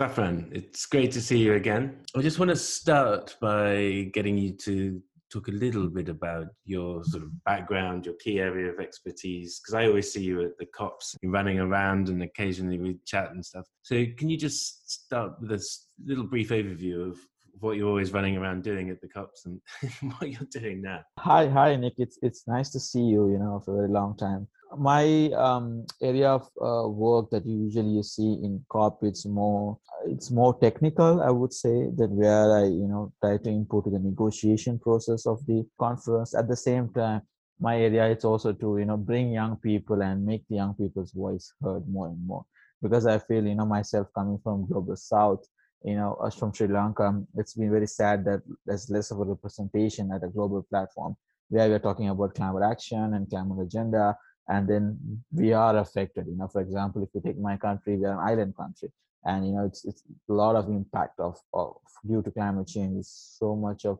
Safran, it's great to see you again. I just want to start by getting you to talk a little bit about your sort of background, your key area of expertise, because I always see you at the COPs running around and occasionally we chat and stuff. So can you just start with a little brief overview of what you're always running around doing at the COPs and what you're doing now? Hi, hi, Nick. It's it's nice to see you. You know, for a very long time my um, area of uh, work that you usually you see in COP it's more it's more technical i would say that where i you know try to input the negotiation process of the conference. At the same time my area it's also to you know bring young people and make the young people's voice heard more and more. Because i feel you know myself coming from global south you know us from sri lanka it's been very sad that there's less of a representation at a global platform where we're talking about climate action and climate agenda and then we are affected. You know for example if you take my country we're an island country. And you know it's it's a lot of impact of, of due to climate change. Is so much of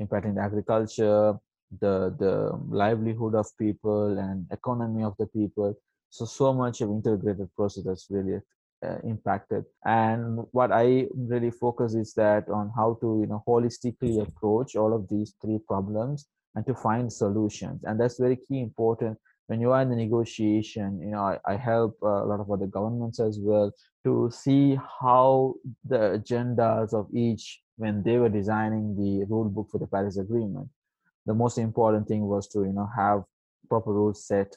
impacting agriculture the the livelihood of people and economy of the people. So so much of integrated process that's really uh, impacted. And what i really focus is that on how to you know holistically approach all of these three problems and to find solutions. And that's very key important when you are in the negotiation you know i, I help uh, a lot of other governments as well to see how the agendas of each when they were designing the rule book for the paris agreement the most important thing was to you know have proper rules set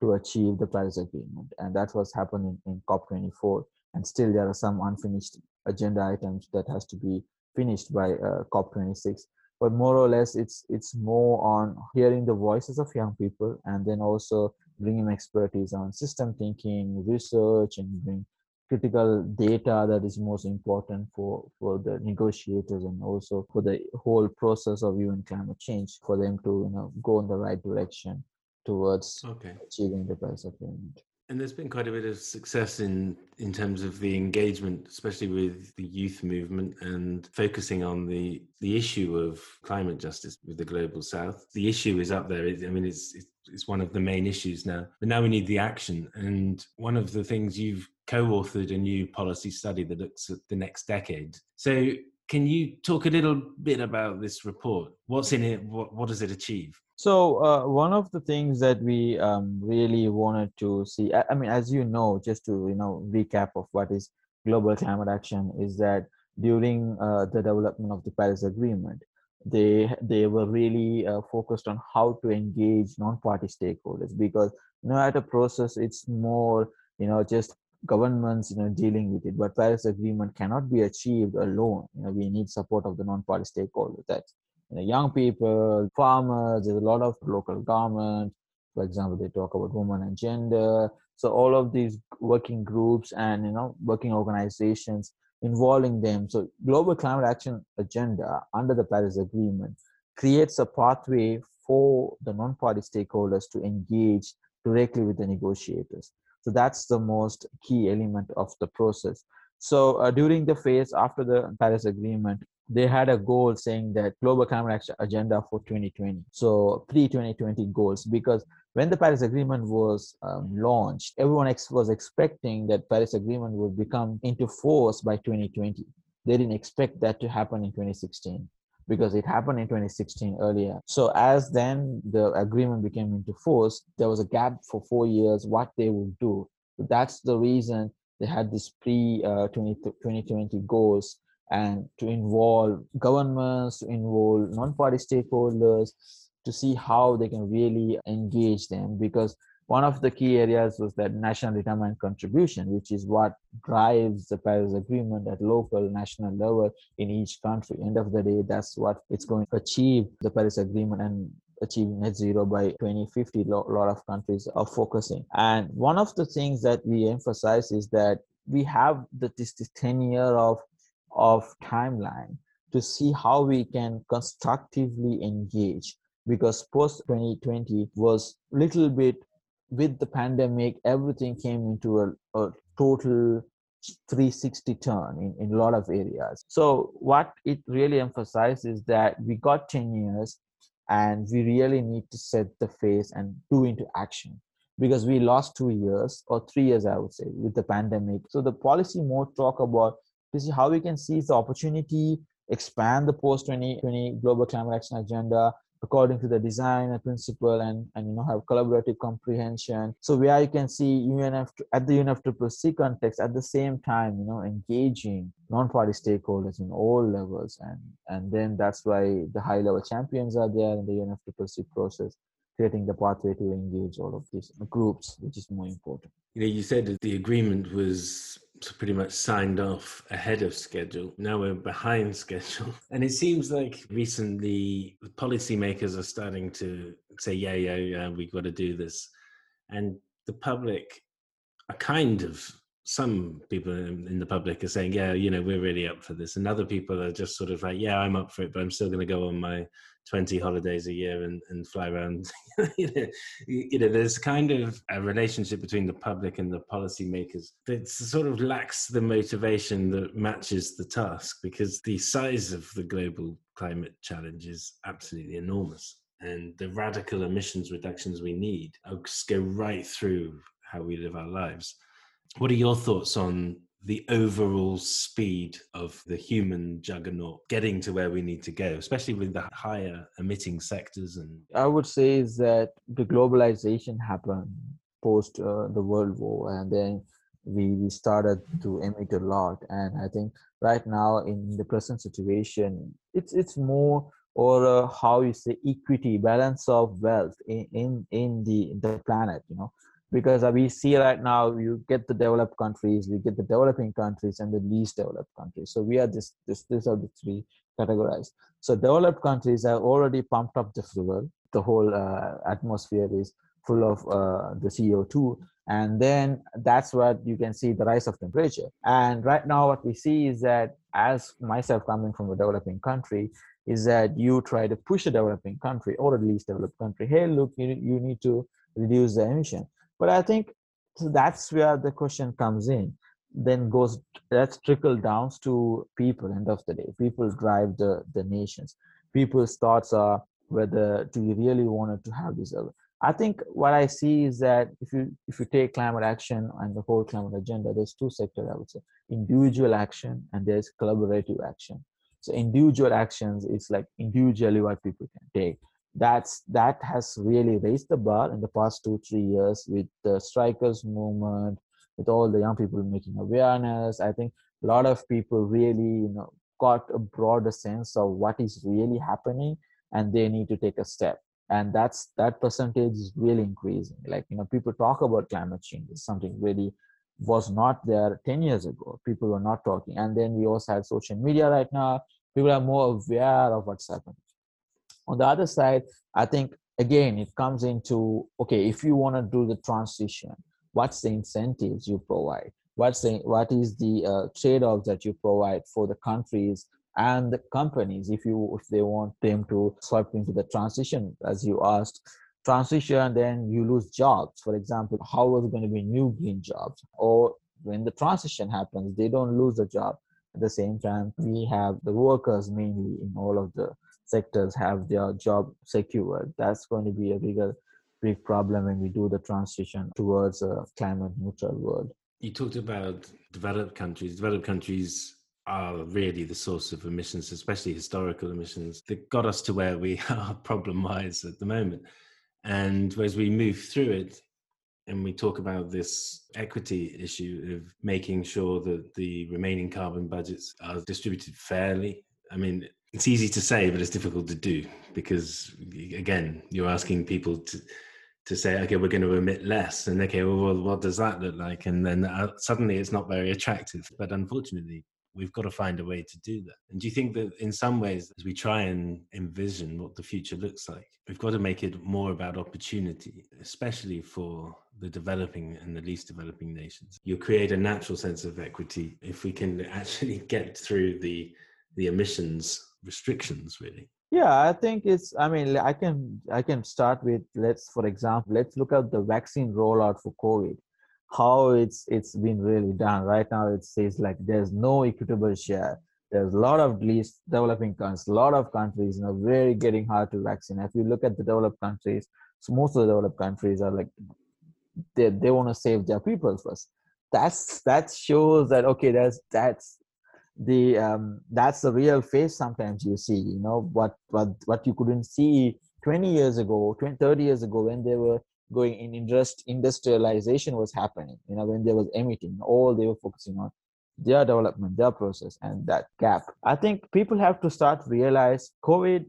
to achieve the paris agreement. And that was happening in cop 24 and still there are some unfinished agenda items that has to be finished by uh, cop 26 but more or less it's it's more on hearing the voices of young people and then also bringing expertise on system thinking research and bring critical data that is most important for for the negotiators and also for the whole process of even climate change for them to you know go in the right direction towards okay. achieving the Paris Agreement. And there's been quite a bit of success in in terms of the engagement, especially with the youth movement and focusing on the the issue of climate justice with the global south. The issue is up there. I mean, it's it's one of the main issues now. But now we need the action. And one of the things you've co-authored a new policy study that looks at the next decade. So can you talk a little bit about this report? What's in it? What, what does it achieve? So uh, one of the things that we um, really wanted to see, I, I, mean, as you know, just to you know recap of what is global climate action, is that during uh, the development of the Paris Agreement, they they were really uh, focused on how to engage non-party stakeholders because you know at a process it's more you know just governments you know dealing with it but paris agreement cannot be achieved alone you know we need support of the non-party stakeholders that you know, young people, farmers, there's a lot of local government. For example, they talk about women and gender. So all of these working groups and you know working organizations involving them. So global climate action agenda under the Paris Agreement creates a pathway for the non-party stakeholders to engage directly with the negotiators. So that's the most key element of the process. So uh, during the phase after the Paris Agreement, they had a goal saying that global climate action agenda for 2020 so pre-2020 goals because when the paris agreement was um, launched everyone ex- was expecting that paris agreement would become into force by 2020 they didn't expect that to happen in 2016 because it happened in 2016 earlier so as then the agreement became into force there was a gap for four years what they would do that's the reason they had this pre uh, 2020 goals and to involve governments, to involve non-party stakeholders, to see how they can really engage them. Because one of the key areas was that national determined contribution, which is what drives the Paris Agreement at local, national level in each country. End of the day, that's what it's going to achieve the Paris Agreement and achieve net zero by 2050 a lot of countries are focusing and one of the things that we emphasize is that we have the, this, this 10 year of of timeline to see how we can constructively engage because post 2020 was little bit with the pandemic everything came into a, a total 360 turn in, in a lot of areas. So what it really emphasizes is that we got 10 years and we really need to set the face and do into action because we lost two years or three years i would say with the pandemic. So the policy more talk about to see how we can seize the opportunity, expand the post 2020 global climate action agenda, according to the design and principle and, and you know have collaborative comprehension. So where you can see UNF at the UNFCCC context at the same time you know engaging non-party stakeholders in all levels. And and then that's why the high level champions are there in the UNFCCC process creating the pathway to engage all of these groups which is more important. You know you said that the agreement was pretty much signed off ahead of schedule. Now we're behind schedule. And it seems like recently policymakers are starting to say, yeah, yeah, yeah, we've got to do this. And the public are kind of some people in the public are saying, yeah, you know, we're really up for this. And other people are just sort of like, yeah, I'm up for it, but I'm still going to go on my 20 holidays a year and, and fly around. you, know, you know, there's kind of a relationship between the public and the policymakers that sort of lacks the motivation that matches the task because the size of the global climate challenge is absolutely enormous. And the radical emissions reductions we need go right through how we live our lives. What are your thoughts on the overall speed of the human juggernaut getting to where we need to go, especially with the higher emitting sectors? And I would say is that the globalization happened post uh, the World War, and then we we started to emit a lot. And I think right now in the present situation, it's it's more or uh, how you say equity balance of wealth in in in the the planet you know because we see right now you get the developed countries we get the developing countries and the least developed countries. So we are this this these are the three categorized. So developed countries have already pumped up the fuel. The whole uh, atmosphere is full of uh, the co2 and then that's what you can see the rise of temperature. And right now what we see is that as myself coming from a developing country is that you try to push a developing country or at least developed country. Hey look you, you need to reduce the emission but I think so that's where the question comes in. Then goes that's trickle down to people. End of the day, people drive the the nations. People's thoughts are whether do you really want to have this. I think what I see is that if you if you take climate action and the whole climate agenda, there's two sectors. I would say individual action and there's collaborative action. So individual actions, it's like individually what people can take that's that has really raised the bar in the past two three years with the strikers movement with all the young people making awareness. I think a lot of people really you know got a broader sense of what is really happening and they need to take a step. And that's that percentage is really increasing. Like you know people talk about climate change is something really was not there 10 years ago. People were not talking. And then we also have social media right now. People are more aware of what's happening on the other side i think again it comes into okay if you want to do the transition what's the incentives you provide? What's the what is the uh, trade-offs that you provide for the countries and the companies if you if they want them to swipe into the transition? As you asked transition then you lose jobs. For example how is going to be new green jobs? Or when the transition happens they don't lose a job. At the same time we have the workers mainly in all of the sectors have their job secured. That's going to be a bigger big problem when we do the transition towards a climate neutral world. You talked about developed countries. Developed countries are really the source of emissions, especially historical emissions, that got us to where we are problem wise at the moment. And as we move through it, and we talk about this equity issue of making sure that the remaining carbon budgets are distributed fairly. I mean, it's easy to say, but it's difficult to do because again, you're asking people to to say, okay, we're going to emit less, and okay, well, what does that look like? And then uh, suddenly, it's not very attractive. But unfortunately, we've got to find a way to do that. And do you think that in some ways, as we try and envision what the future looks like, we've got to make it more about opportunity, especially for the developing and the least developing nations? You'll create a natural sense of equity if we can actually get through the the emissions restrictions really. Yeah i think it's i mean i can i can start with let's for example let's look at the vaccine rollout for covid how it's it's been really done. Right now it says like there's no equitable share. There's a lot of least developing countries a lot of countries you know very getting hard to vaccinate. If you look at the developed countries so most of the developed countries are like they, they want to save their people first. That's that shows that okay that's that's the um, that's the real face sometimes you see you know what what what you couldn't see 20 years ago 20 30 years ago when they were going in interest industrialization was happening you know when there was emitting all they were focusing on their development their process and that gap i think people have to start realize covid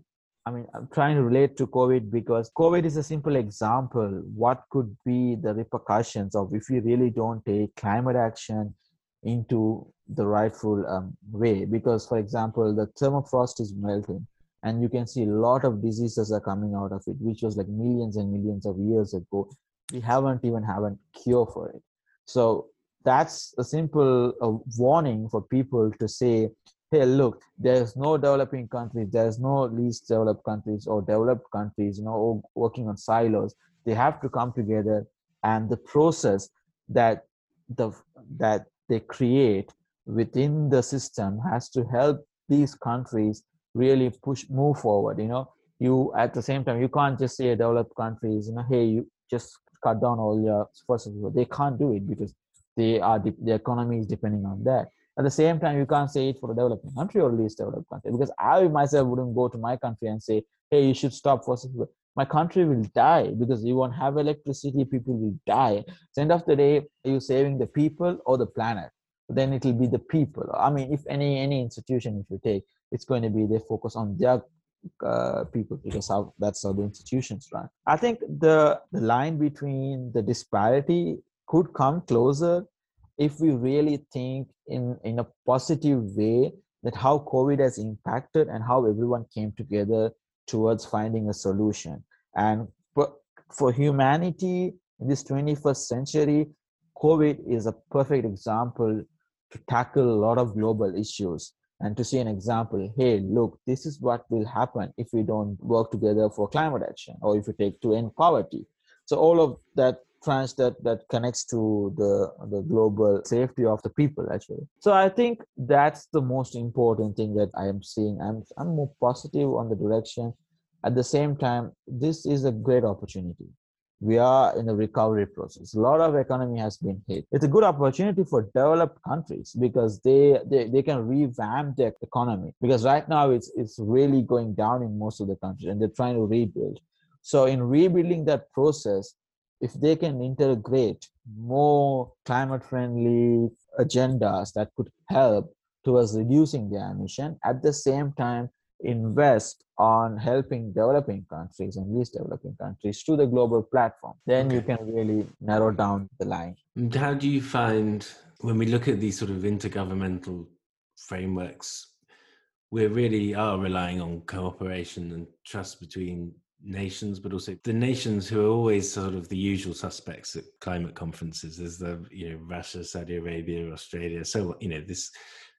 I mean, I'm trying to relate to COVID because COVID is a simple example. What could be the repercussions of if we really don't take climate action into the rightful um, way? Because, for example, the permafrost is melting, and you can see a lot of diseases are coming out of it, which was like millions and millions of years ago. We haven't even have a cure for it. So that's a simple uh, warning for people to say hey look there's no developing countries there's no least developed countries or developed countries you know working on silos they have to come together and the process that the that they create within the system has to help these countries really push move forward you know you at the same time you can't just say developed countries you know hey you just cut down all your fossil they can't do it because they are the economy is depending on that at the same time, you can't say it for a developing country or least developed country because I myself wouldn't go to my country and say, hey, you should stop fossil fuel. My country will die because you won't have electricity, people will die. So end of the day, are you saving the people or the planet? Then it will be the people. I mean, if any any institution if you take, it's going to be they focus on their uh, people because how that's how the institutions run. I think the the line between the disparity could come closer if we really think in in a positive way that how covid has impacted and how everyone came together towards finding a solution and for, for humanity in this 21st century covid is a perfect example to tackle a lot of global issues and to see an example hey look this is what will happen if we don't work together for climate action or if we take to end poverty. So all of that trans that that connects to the the global safety of the people actually. So i think that's the most important thing that i am seeing. I'm i'm more positive on the direction. At the same time this is a great opportunity we are in a recovery process. A lot of economy has been hit. It's a good opportunity for developed countries because they they, they can revamp their economy because right now it's it's really going down in most of the countries and they're trying to rebuild. So in rebuilding that process if they can integrate more climate friendly agendas that could help towards reducing their emission at the same time invest on helping developing countries and least developing countries to the global platform then okay. you can really narrow down the line how do you find when we look at these sort of intergovernmental frameworks we really are relying on cooperation and trust between nations, but also the nations who are always sort of the usual suspects at climate conferences. There's the you know Russia, Saudi Arabia, Australia. So you know this,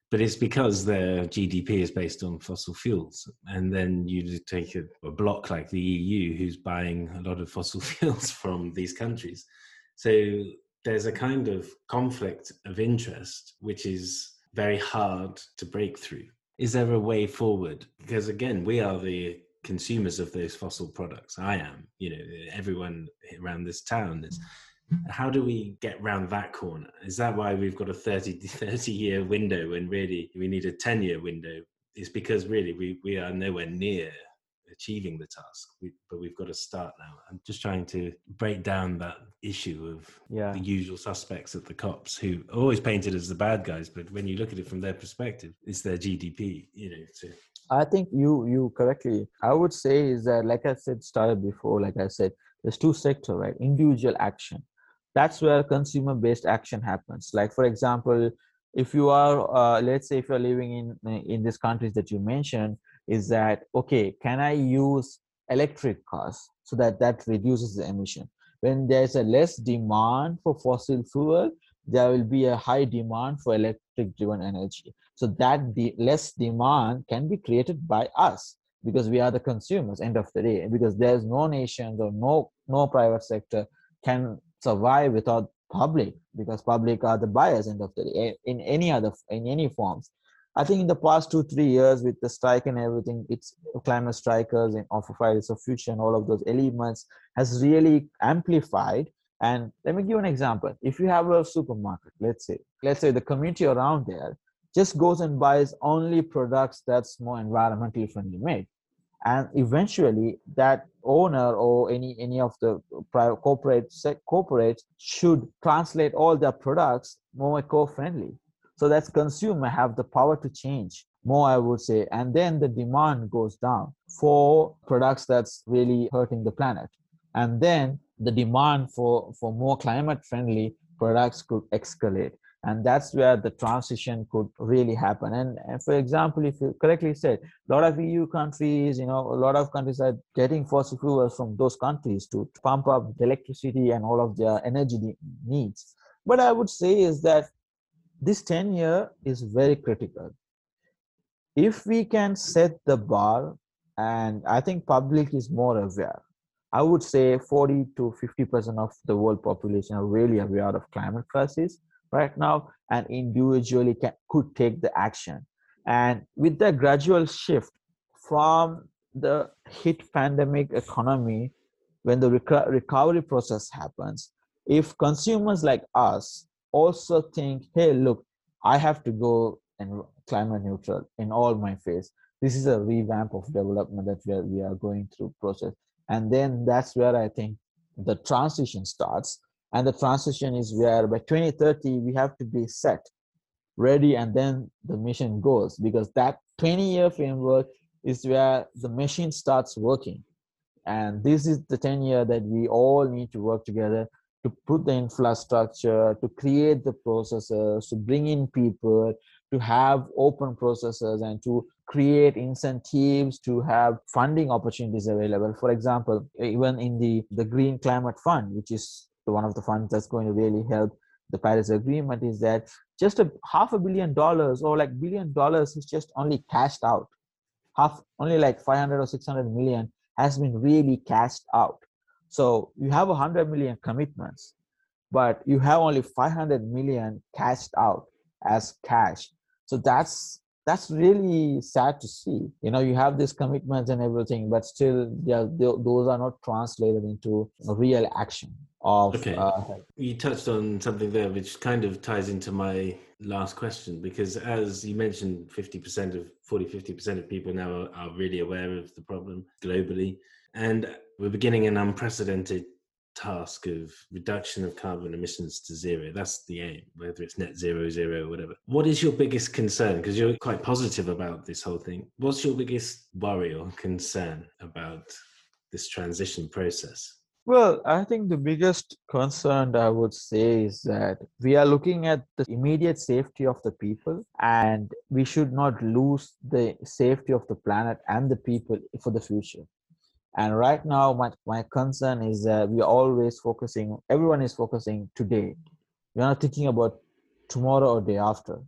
but it's because their GDP is based on fossil fuels, and then you take a, a bloc like the EU, who's buying a lot of fossil fuels from these countries. So there's a kind of conflict of interest, which is very hard to break through. Is there a way forward? Because again, we are the consumers of those fossil products. I am, you know, everyone around this town is. Mm. How do we get round that corner? Is that why we've got a 30, 30 year window when really we need a 10 year window? It's because really we, we are nowhere near achieving the task, we, but we've got to start now. I'm just trying to break down that issue of yeah. the usual suspects at the cops who are always painted as the bad guys, but when you look at it from their perspective, it's their GDP, you know, to I think you you correctly. I would say is that like I said started before. Like I said, there's two sector, right? Individual action. That's where consumer based action happens. Like for example, if you are uh, let's say if you're living in in these countries that you mentioned, is that okay? Can I use electric cars so that that reduces the emission? When there's a less demand for fossil fuel, there will be a high demand for electric driven energy so that the less demand can be created by us because we are the consumers end of the day because there's no nations or no no private sector can survive without public because public are the buyers end of the day eh, in any other in any forms. I think in the past two three years with the strike and everything it's climate strikers and offer fridays of future and all of those elements has really amplified. And let me give an example. If you have a supermarket, let's say, let's say the community around there just goes and buys only products that's more environmentally friendly made and eventually that owner or any any of the private corporate corporates should translate all their products more eco-friendly. So that's consumer have the power to change more i would say. And then the demand goes down for products that's really hurting the planet. And then the demand for for more climate friendly products could escalate and that's where the transition could really happen. And, and, for example if you correctly said a lot of eu countries you know a lot of countries are getting fossil fuels from those countries to pump up electricity and all of their energy needs. But i would say is that this 10 year is very critical. If we can set the bar and i think public is more aware i would say 40 to 50 percent of the world population are really aware of climate crisis right now and individually can, could take the action. And with the gradual shift from the hit pandemic economy when the reco- recovery process happens if consumers like us also think hey look i have to go and climate neutral in all my face this is a revamp of development that we are, we are going through process. And then that's where i think the transition starts and the transition is where by 2030 we have to be set ready and then the mission goes. Because that 20 year framework is where the machine starts working. And this is the 10 year that we all need to work together to put the infrastructure to create the processes to bring in people to have open processes and to create incentives to have funding opportunities available. For example even in the the green climate fund which is one of the funds that's going to really help the Paris Agreement is that just a half a billion dollars or like billion dollars is just only cashed out. Half only like 500 or 600 million has been really cashed out. So you have 100 million commitments, but you have only 500 million cashed out as cash. So that's that's really sad to see. You know, you have these commitments and everything, but still, yeah, those are not translated into real action of okay. Uh, you touched on something there which kind of ties into my last question because as you mentioned 50% of 40 50% of people now are, are really aware of the problem globally and we're beginning an unprecedented task of reduction of carbon emissions to zero. That's the aim whether it's net zero zero or whatever. What is your biggest concern? Because you're quite positive about this whole thing. What's your biggest worry or concern about this transition process? Well, I think the biggest concern I would say is that we are looking at the immediate safety of the people, and we should not lose the safety of the planet and the people for the future. And right now, my, my concern is that we are always focusing, everyone is focusing today. We're not thinking about tomorrow or day after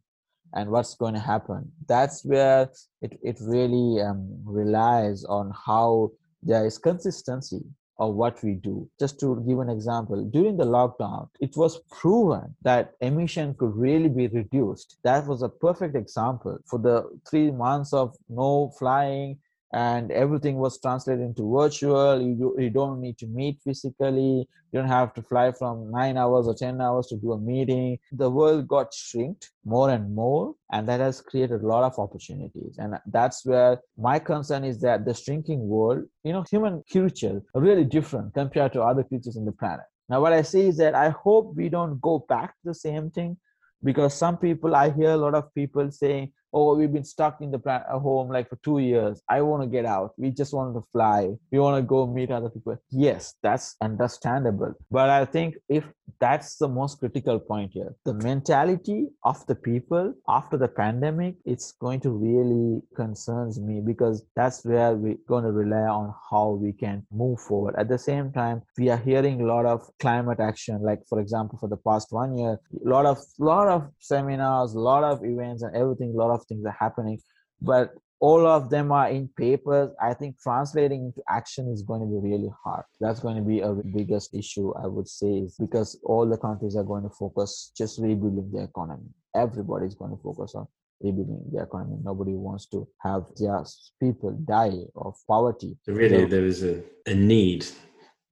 and what's going to happen. That's where it, it really um, relies on how there is consistency of what we do. Just to give an example, during the lockdown, it was proven that emission could really be reduced. That was a perfect example. For the three months of no flying, and everything was translated into virtual. You, do, you don't need to meet physically. You don't have to fly from nine hours or 10 hours to do a meeting. The world got shrinked more and more and that has created a lot of opportunities. And that's where my concern is that the shrinking world you know human creatures are really different compared to other creatures in the planet. Now what i say is that i hope we don't go back to the same thing because some people i hear a lot of people saying oh we've been stuck in the uh, home like for two years. I want to get out. We just want to fly. We want to go meet other people. Yes that's understandable. But i think if that's the most critical point here the mentality of the people after the pandemic it's going to really concerns me because that's where we're going to rely on how we can move forward. At the same time we are hearing a lot of climate action like for example for the past one year a lot of lot of seminars a lot of events and everything a lot of of things are happening but all of them are in papers. I think translating into action is going to be really hard. That's going to be a biggest issue i would say is because all the countries are going to focus just rebuilding the economy. Everybody's going to focus on rebuilding the economy. Nobody wants to have their people die of poverty. Really there is a, a need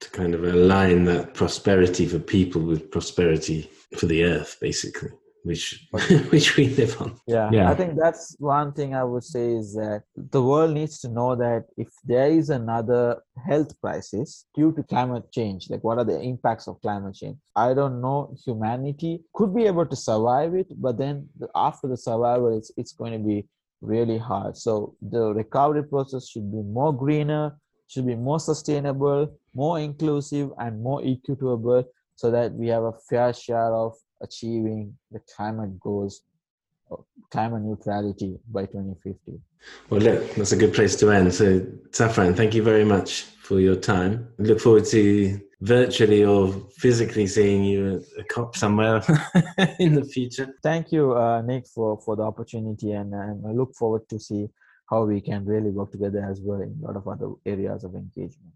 to kind of align that prosperity for people with prosperity for the earth basically which which we live on. Yeah. yeah, I think that's one thing I would say is that the world needs to know that if there is another health crisis due to climate change, like what are the impacts of climate change? I don't know. Humanity could be able to survive it, but then after the survival, it's it's going to be really hard. So the recovery process should be more greener, should be more sustainable, more inclusive, and more equitable so that we have a fair share of achieving the climate goals climate neutrality by 2050 well look that's a good place to end. So safran thank you very much for your time. I look forward to virtually or physically seeing you at a cop somewhere in the future. Thank you uh, nick for for the opportunity and, and i look forward to see how we can really work together as well in a lot of other areas of engagement